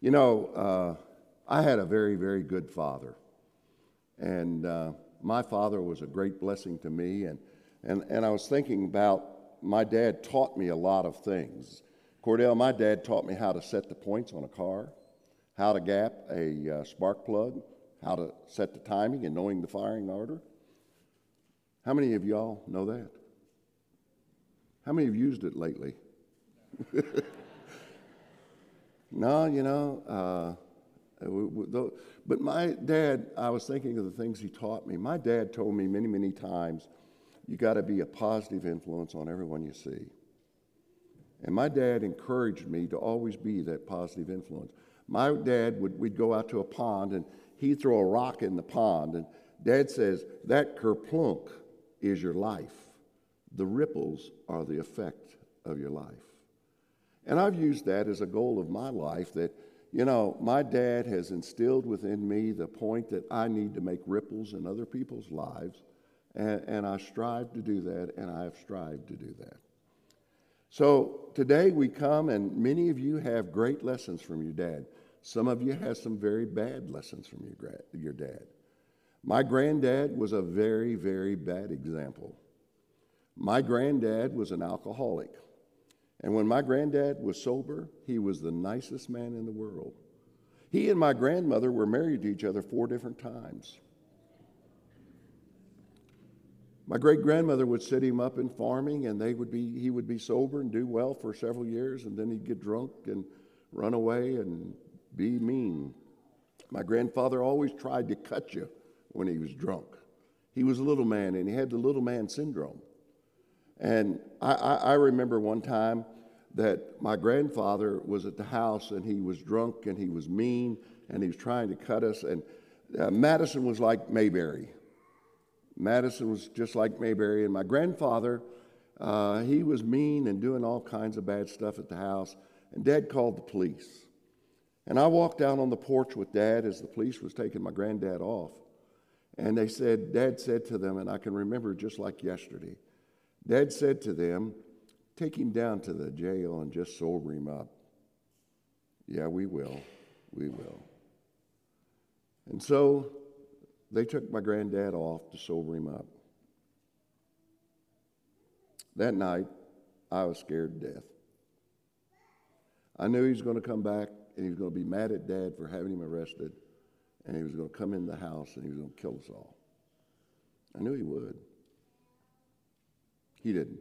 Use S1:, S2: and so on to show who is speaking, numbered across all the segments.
S1: You know, uh, I had a very, very good father. And uh, my father was a great blessing to me. And, and, and I was thinking about my dad taught me a lot of things. Cordell, my dad taught me how to set the points on a car, how to gap a uh, spark plug, how to set the timing and knowing the firing order. How many of y'all know that? How many have used it lately? no, you know, uh, we, we, but my dad, I was thinking of the things he taught me. My dad told me many, many times, you got to be a positive influence on everyone you see. And my dad encouraged me to always be that positive influence. My dad would, we'd go out to a pond and he'd throw a rock in the pond. And dad says, that kerplunk is your life. The ripples are the effect of your life. And I've used that as a goal of my life that, you know, my dad has instilled within me the point that I need to make ripples in other people's lives. And, and I strive to do that, and I have strived to do that. So today we come, and many of you have great lessons from your dad. Some of you have some very bad lessons from your, your dad. My granddad was a very, very bad example. My granddad was an alcoholic. And when my granddad was sober, he was the nicest man in the world. He and my grandmother were married to each other four different times. My great grandmother would set him up in farming, and they would be, he would be sober and do well for several years, and then he'd get drunk and run away and be mean. My grandfather always tried to cut you when he was drunk. He was a little man, and he had the little man syndrome. And I, I, I remember one time that my grandfather was at the house, and he was drunk, and he was mean, and he was trying to cut us. And uh, Madison was like Mayberry. Madison was just like Mayberry. And my grandfather, uh, he was mean and doing all kinds of bad stuff at the house. And Dad called the police. And I walked out on the porch with Dad as the police was taking my granddad off. And they said, Dad said to them, and I can remember just like yesterday, Dad said to them, Take him down to the jail and just sober him up. Yeah, we will. We will. And so they took my granddad off to sober him up. That night, I was scared to death. I knew he was going to come back and he was going to be mad at dad for having him arrested, and he was going to come in the house and he was going to kill us all. I knew he would. He didn't.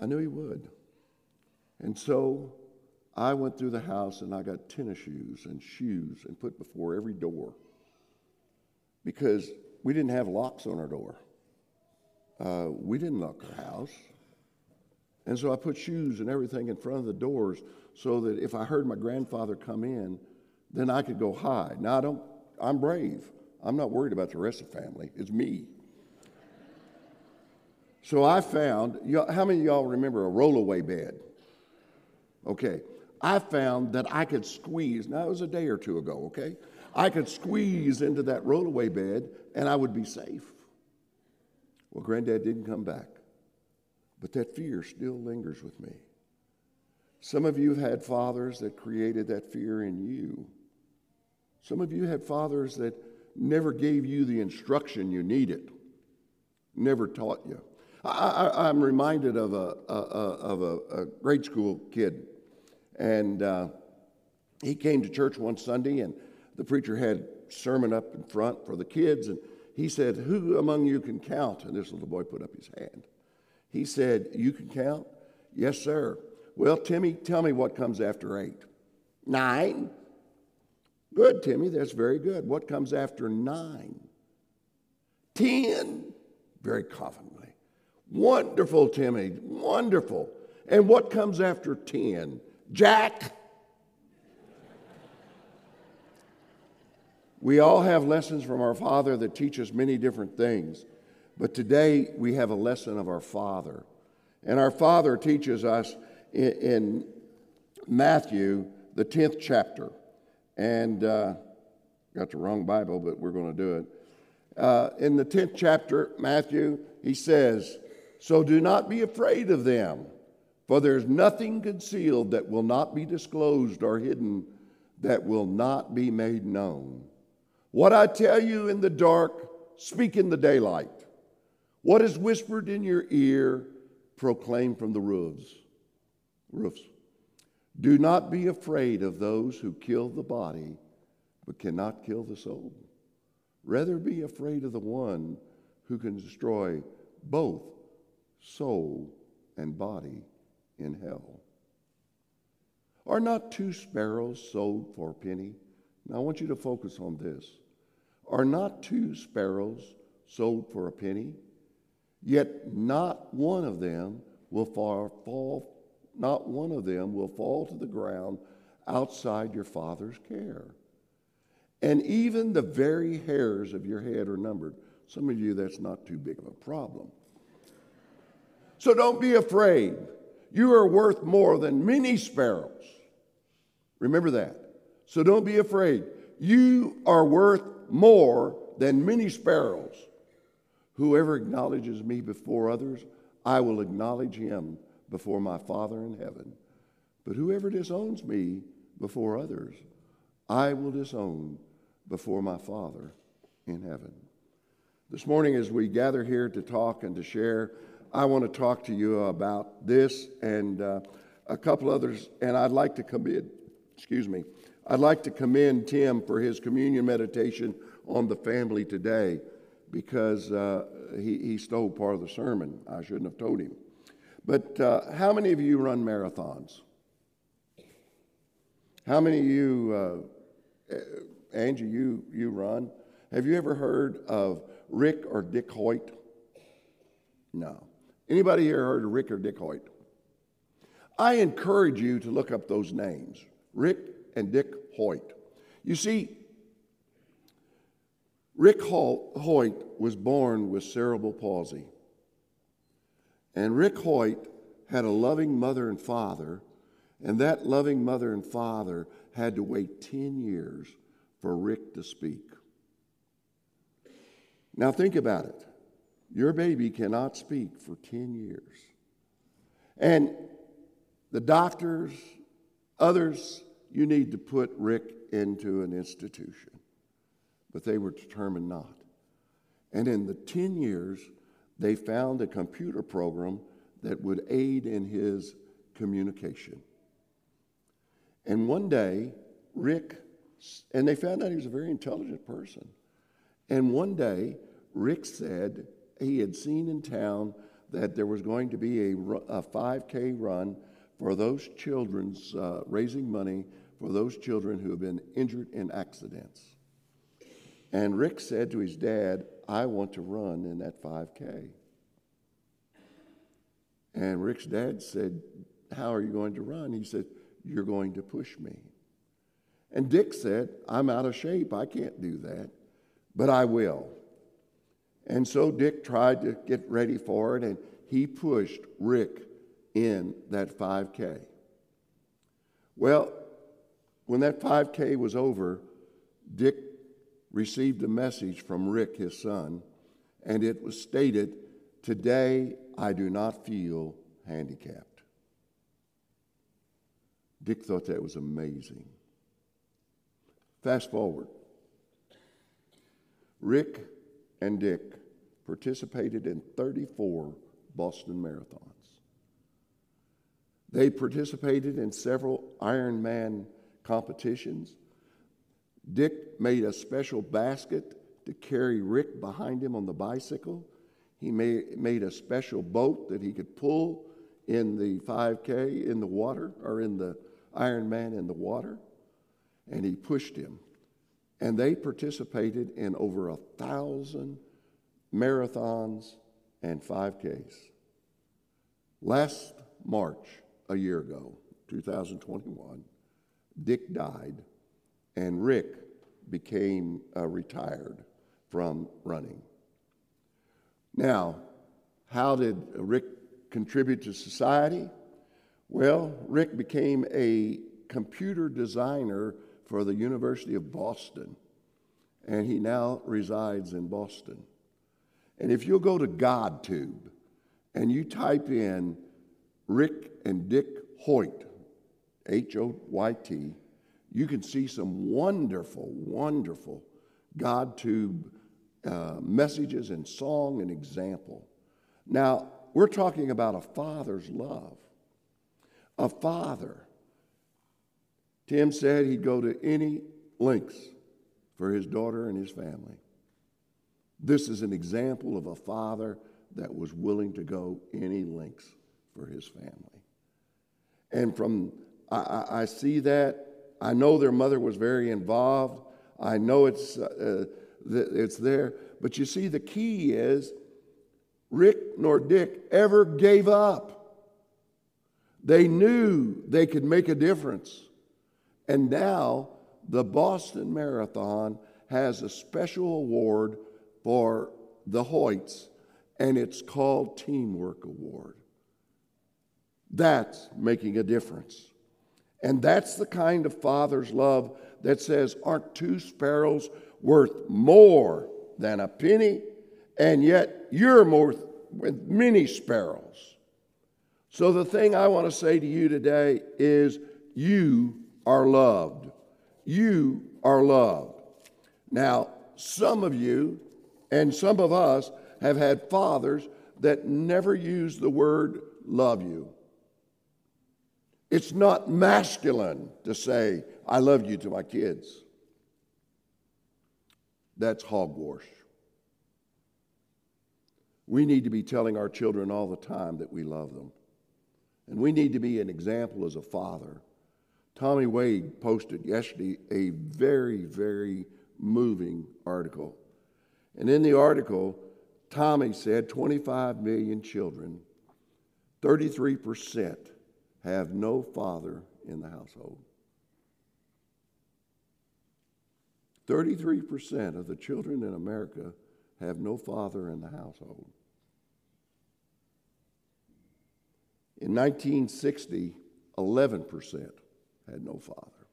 S1: I knew he would. And so I went through the house and I got tennis shoes and shoes and put before every door because we didn't have locks on our door. Uh, we didn't lock our house. And so I put shoes and everything in front of the doors so that if I heard my grandfather come in, then I could go hide. Now I don't, I'm brave. I'm not worried about the rest of the family. It's me. So I found, how many of y'all remember a rollaway bed? Okay. I found that I could squeeze, now it was a day or two ago, okay? I could squeeze into that rollaway bed and I would be safe. Well, granddad didn't come back, but that fear still lingers with me. Some of you have had fathers that created that fear in you. Some of you had fathers that never gave you the instruction you needed, never taught you. I, am reminded of, a, a, a of a, grade school kid, and uh, he came to church one Sunday, and the preacher had sermon up in front for the kids, and he said, Who among you can count? And this little boy put up his hand. He said, You can count? Yes, sir. Well, Timmy, tell me what comes after eight. Nine. Good, Timmy, that's very good. What comes after nine? Ten. Very confidently. Wonderful, Timmy, wonderful. And what comes after ten? Jack. We all have lessons from our Father that teach us many different things. But today we have a lesson of our Father. And our Father teaches us in, in Matthew, the 10th chapter. And uh, got the wrong Bible, but we're going to do it. Uh, in the 10th chapter, Matthew, he says, So do not be afraid of them, For there's nothing concealed that will not be disclosed or hidden that will not be made known. What I tell you in the dark, speak in the daylight. What is whispered in your ear, proclaim from the roofs. Roofs. Do not be afraid of those who kill the body, but cannot kill the soul. Rather be afraid of the one who can destroy both soul and body in hell. Are not two sparrows sold for a penny? Now I want you to focus on this. Are not two sparrows sold for a penny? Yet not one of them will fall, not one of them will fall to the ground outside your father's care. And even the very hairs of your head are numbered. Some of you, that's not too big of a problem. So don't be afraid. You are worth more than many sparrows. Remember that. So don't be afraid. You are worth more than many sparrows. Whoever acknowledges me before others, I will acknowledge him before my Father in heaven. But whoever disowns me before others, I will disown before my Father in heaven. This morning, as we gather here to talk and to share, I want to talk to you about this and uh, a couple others, and I'd like to commend, excuse me, I'd like to commend Tim for his communion meditation on the family today because uh, he, he stole part of the sermon. I shouldn't have told him. But uh, how many of you run marathons? How many of you, uh, Angie, you, you run? Have you ever heard of Rick or Dick Hoyt? No. Anybody here heard of Rick or Dick Hoyt? I encourage you to look up those names, Rick and Dick Hoyt. You see, Rick Hoyt was born with cerebral palsy. And Rick Hoyt had a loving mother and father, and that loving mother and father had to wait 10 years for Rick to speak. Now, think about it. Your baby cannot speak for 10 years. And the doctors, others, you need to put Rick into an institution. But they were determined not. And in the 10 years, they found a computer program that would aid in his communication. And one day, Rick, and they found out he was a very intelligent person. And one day, Rick said he had seen in town that there was going to be a, a 5K run for those children's, uh, raising money for those children who have been injured in accidents. And Rick said to his dad, I want to run in that 5K. And Rick's dad said, How are you going to run? He said, You're going to push me. And Dick said, I'm out of shape. I can't do that, but I will. And so Dick tried to get ready for it, and he pushed Rick in that 5K. Well, when that 5K was over, Dick received a message from Rick, his son, and it was stated, Today I do not feel handicapped. Dick thought that was amazing. Fast forward. Rick and Dick participated in 34 Boston marathons. They participated in several Ironman competitions. Dick made a special basket to carry Rick behind him on the bicycle. He made, made a special boat that he could pull in the 5K in the water, or in the Ironman in the water, and he pushed him. And they participated in over a thousand marathons and 5Ks. Last March, a year ago, 2021, Dick died, and Rick became uh, retired from running. Now, how did Rick contribute to society? Well, Rick became a computer designer for the University of Boston, and he now resides in Boston. And if you'll go to GodTube and you type in Rick and Dick Hoyt, H O Y T, you can see some wonderful, wonderful GodTube uh, messages and song and example. Now, we're talking about a father's love. A father. Tim said he'd go to any lengths for his daughter and his family. This is an example of a father that was willing to go any lengths for his family. And from, I, I see that. I know their mother was very involved. I know it's, uh, it's there. But you see, the key is Rick nor Dick ever gave up. They knew they could make a difference. And now the Boston Marathon has a special award for the Hoyts, and it's called Teamwork Award. That's making a difference. And that's the kind of father's love that says, Aren't two sparrows worth more than a penny? And yet you're more with many sparrows. So the thing I want to say to you today is, You are loved. You are loved. Now, some of you and some of us have had fathers that never used the word love you. It's not masculine to say, I love you to my kids. That's hogwash. We need to be telling our children all the time that we love them. And we need to be an example as a father. Tommy Wade posted yesterday a very, very moving article. And in the article, Tommy said 25 million children, 33% have no father in the household. 33% of the children in America have no father in the household. In 1960, 11% had no father.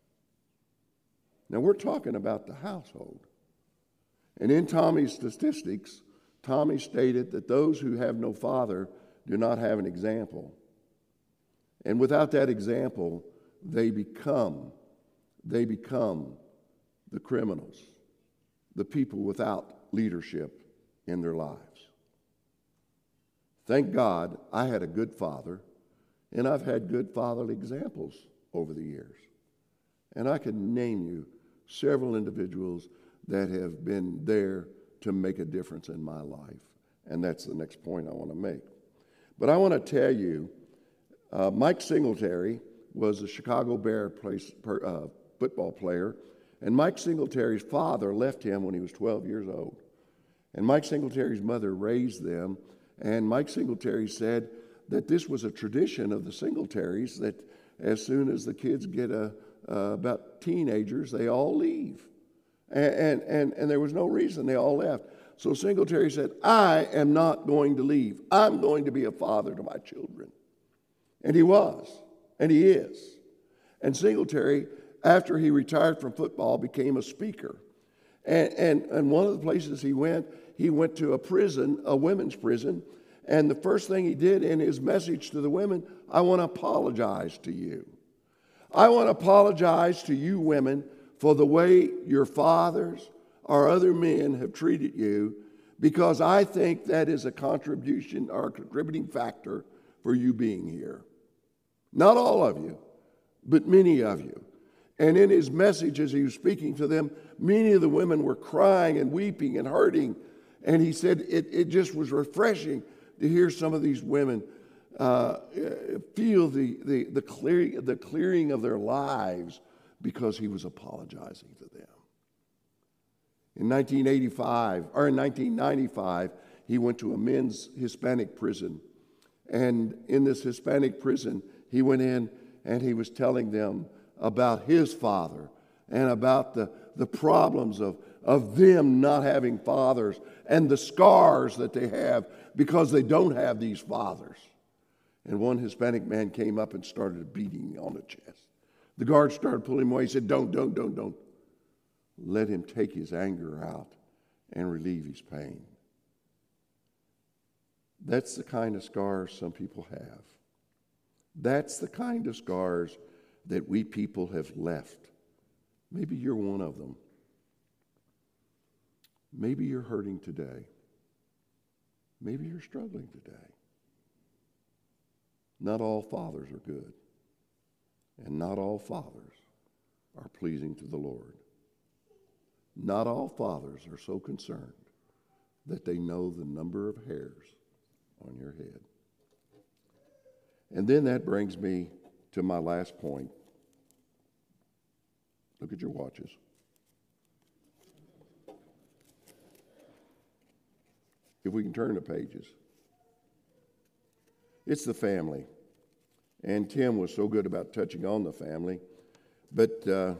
S1: Now we're talking about the household. And in Tommy's statistics, Tommy stated that those who have no father do not have an example. And without that example, they become, they become the criminals, the people without leadership in their lives. Thank God I had a good father, and I've had good fatherly examples over the years. And I can name you several individuals that have been there to make a difference in my life. And that's the next point I want to make. But I want to tell you uh, Mike Singletary was a Chicago Bear place, per, uh, football player, and Mike Singletary's father left him when he was 12 years old. And Mike Singletary's mother raised them, and Mike Singletary said that this was a tradition of the Singletaries that as soon as the kids get a, uh, about teenagers, they all leave. And, and, and, there was no reason they all left. So Singletary said, I am not going to leave. I'm going to be a father to my children. And he was, and he is. And Singletary, after he retired from football, became a speaker. And, and, and one of the places he went, he went to a prison, a women's prison. And the first thing he did in his message to the women, I want to apologize to you. I want to apologize to you women for the way your fathers or other men have treated you because I think that is a contribution or a contributing factor for you being here. Not all of you, but many of you. And in his message, as he was speaking to them, many of the women were crying and weeping and hurting. And he said it, it just was refreshing to hear some of these women uh, feel the, the, the, clear, the clearing of their lives because he was apologizing to them. In 1985, or in 1995, he went to a men's Hispanic prison. And in this Hispanic prison, he went in and he was telling them about his father and about the, the problems of, of them not having fathers and the scars that they have because they don't have these fathers. And one Hispanic man came up and started beating me on the chest. The guard started pulling him away. He said, Don't, don't, don't, don't. Let him take his anger out and relieve his pain. That's the kind of scars some people have. That's the kind of scars that we people have left. Maybe you're one of them. Maybe you're hurting today. Maybe you're struggling today. Not all fathers are good, and not all fathers are pleasing to the Lord. Not all fathers are so concerned that they know the number of hairs on your head. And then that brings me to my last point. Look at your watches. If we can turn the pages, it's the family. And Tim was so good about touching on the family. But uh,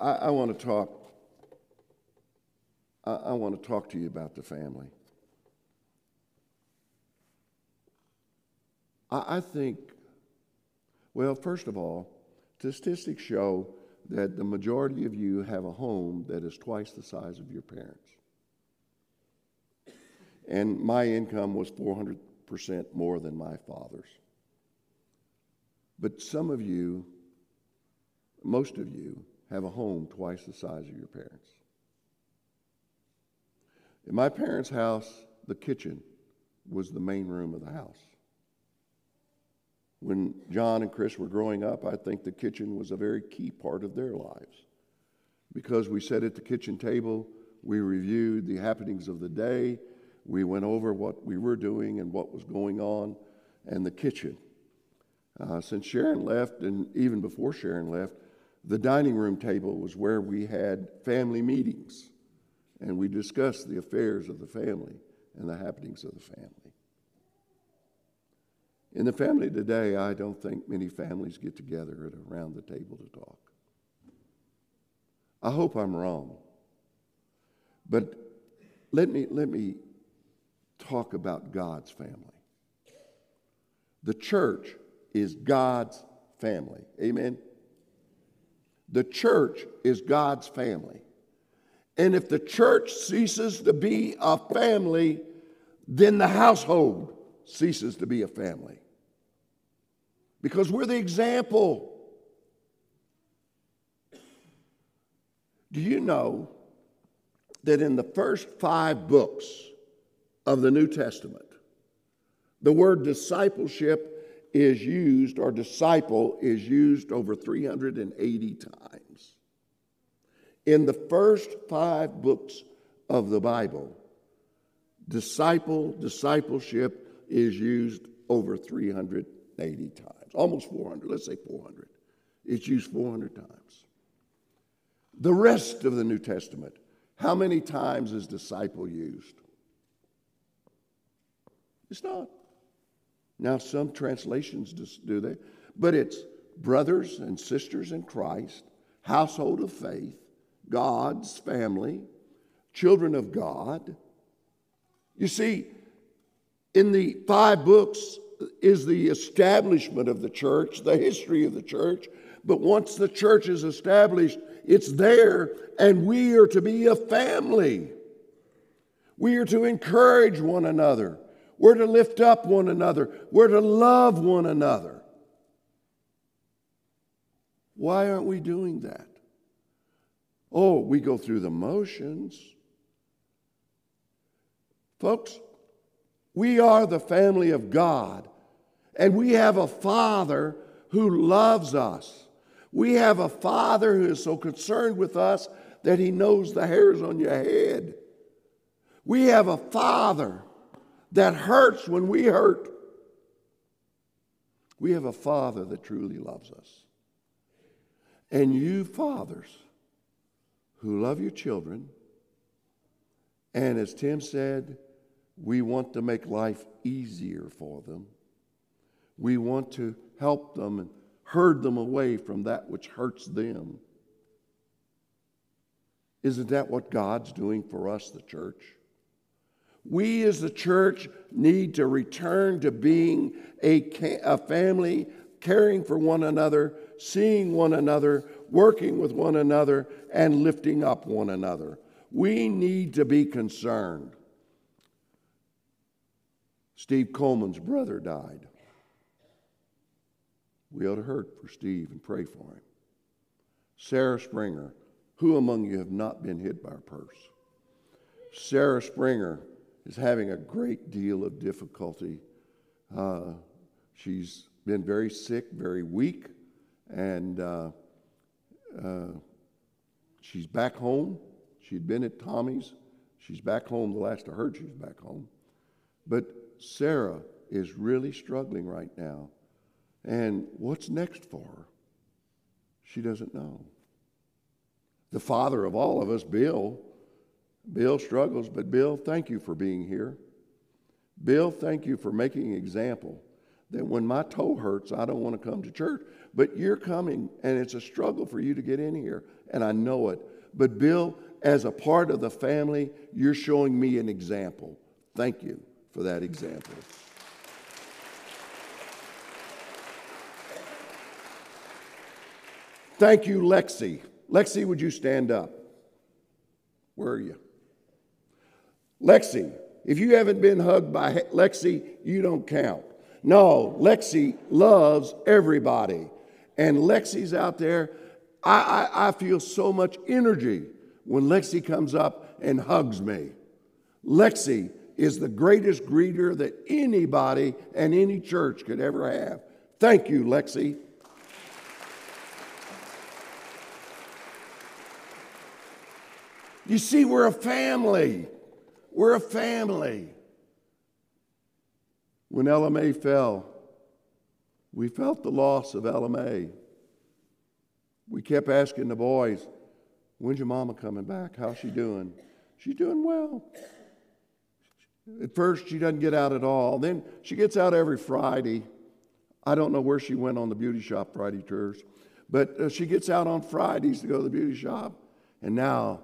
S1: I, I want to talk. I, want to talk to you about the family. I, I think, well, first of all, statistics show that the majority of you have a home that is twice the size of your parents. And my income was 400% more than my father's. But some of you, most of you, have a home twice the size of your parents. In my parents' house, the kitchen was the main room of the house. When John and Chris were growing up, I think the kitchen was a very key part of their lives. Because we sat at the kitchen table, we reviewed the happenings of the day, we went over what we were doing and what was going on, and the kitchen. Uh, since Sharon left, and even before Sharon left, the dining room table was where we had family meetings and we discussed the affairs of the family and the happenings of the family. In the family today, I don't think many families get together at around the table to talk. I hope I'm wrong. But let me, let me talk about God's family. The church is God's family. Amen? The church is God's family. And if the church ceases to be a family, then the household ceases to be a family. Because we're the example. Do you know that in the first five books of the New Testament, the word discipleship is used, or disciple is used over 380 times. In the first five books of the Bible, disciple, discipleship is used over 380 times, almost 400, let's say 400. It's used 400 times. The rest of the New Testament, how many times is disciple used? It's not. Now, some translations do that, but it's brothers and sisters in Christ, household of faith, God's family, children of God. You see, in the five books is the establishment of the church, the history of the church. But once the church is established, it's there, and we are to be a family. We are to encourage one another. We're to lift up one another. We're to love one another. Why aren't we doing that? Oh, we go through the motions. Folks, we are the family of God, and we have a Father who loves us. We have a Father who is so concerned with us that He knows the hairs on your head. We have a Father that hurts when we hurt. We have a Father that truly loves us. And you, fathers, who love your children, and as Tim said, we want to make life easier for them. We want to help them and herd them away from that which hurts them. Isn't that what God's doing for us, the church? We as the church need to return to being a, a family, caring for one another, seeing one another, working with one another, and lifting up one another. We need to be concerned. Steve Coleman's brother died. We ought to hurt for Steve and pray for him. Sarah Springer, who among you have not been hit by a purse? Sarah Springer is having a great deal of difficulty. Uh, she's been very sick, very weak, and uh, uh, she's back home. She'd been at Tommy's. She's back home. The last I heard, she's back home. But Sarah is really struggling right now. And what's next for her? She doesn't know. The father of all of us, Bill, Bill struggles, but Bill, thank you for being here. Bill, thank you for making an example that when my toe hurts, I don't want to come to church. But you're coming, and it's a struggle for you to get in here, and I know it. But Bill, as a part of the family, you're showing me an example. Thank you for that example. Thank you, Lexi. Lexi, would you stand up? Where are you? Lexi, if you haven't been hugged by Lexi, you don't count. No, Lexi loves everybody. And Lexi's out there. I, I, I feel so much energy when Lexi comes up and hugs me. Lexi is the greatest greeter that anybody and any church could ever have. Thank you, Lexi. You see, we're a family. We're a family. When LMA fell, we felt the loss of LMA. We kept asking the boys, When's your mama coming back? How's she doing? She's doing well. At first, she doesn't get out at all. Then she gets out every Friday. I don't know where she went on the beauty shop Friday tours, but uh, she gets out on Fridays to go to the beauty shop. And now,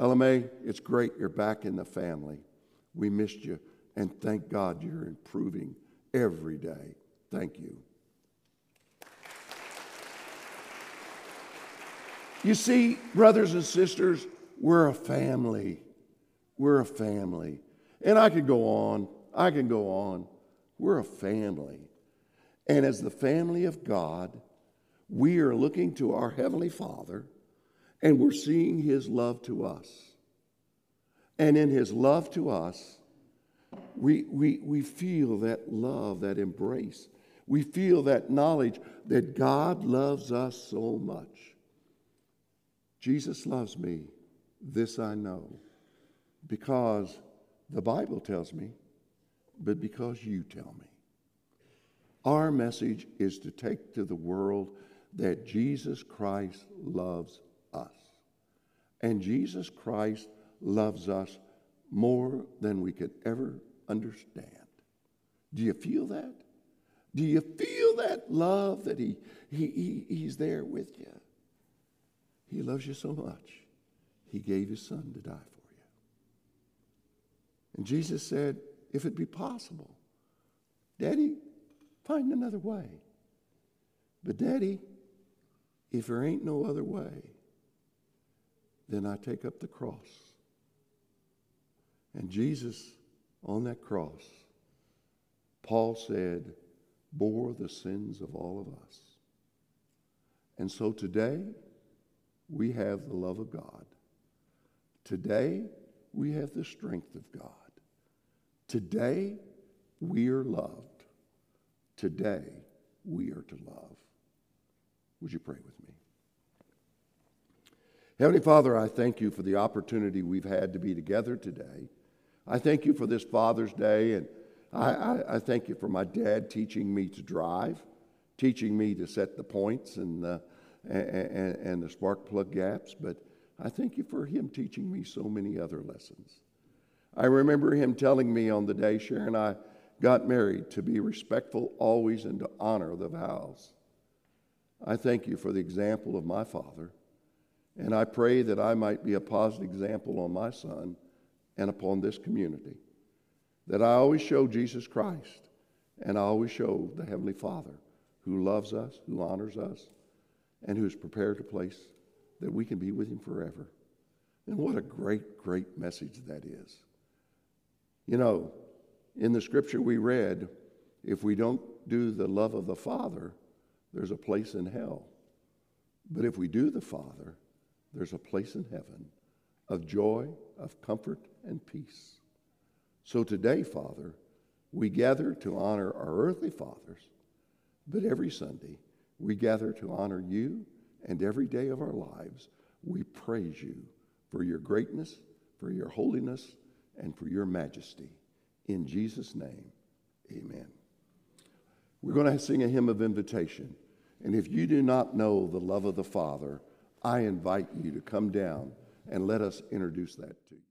S1: LMA, it's great you're back in the family. We missed you, and thank God you're improving every day. Thank you. You see, brothers and sisters, we're a family. We're a family. And I could go on. I can go on. We're a family. And as the family of God, we are looking to our Heavenly Father and we're seeing His love to us. And in His love to us, we, we, we feel that love, that embrace. We feel that knowledge that God loves us so much Jesus loves me, this I know, because the Bible tells me, but because you tell me. Our message is to take to the world that Jesus Christ loves us. And Jesus Christ loves us more than we could ever understand. Do you feel that? Do you feel that love that he, he, he, He's there with you? He loves you so much, he gave his son to die for you. And Jesus said, if it be possible, Daddy, find another way. But, Daddy, if there ain't no other way, then I take up the cross. And Jesus, on that cross, Paul said, bore the sins of all of us. And so today, we have the love of God. Today, we have the strength of God. Today, we are loved. Today, we are to love. Would you pray with me? Heavenly Father, I thank you for the opportunity we've had to be together today. I thank you for this Father's Day, and I, I, I thank you for my dad teaching me to drive, teaching me to set the points and and, and the spark plug gaps, but I thank you for him teaching me so many other lessons. I remember him telling me on the day Sharon and I got married to be respectful always and to honor the vows. I thank you for the example of my father, and I pray that I might be a positive example on my son and upon this community. That I always show Jesus Christ, and I always show the Heavenly Father who loves us, who honors us, and who's prepared a place that we can be with him forever. And what a great, great message that is. You know, in the scripture we read, if we don't do the love of the Father, there's a place in hell. But if we do the Father, there's a place in heaven of joy, of comfort, and peace. So today, Father, we gather to honor our earthly fathers, but every Sunday we gather to honor you, and every day of our lives we praise you for your greatness, for your holiness, and for your majesty. In Jesus' name, amen. We're going to sing a hymn of invitation. And if you do not know the love of the Father, I invite you to come down and let us introduce that to you.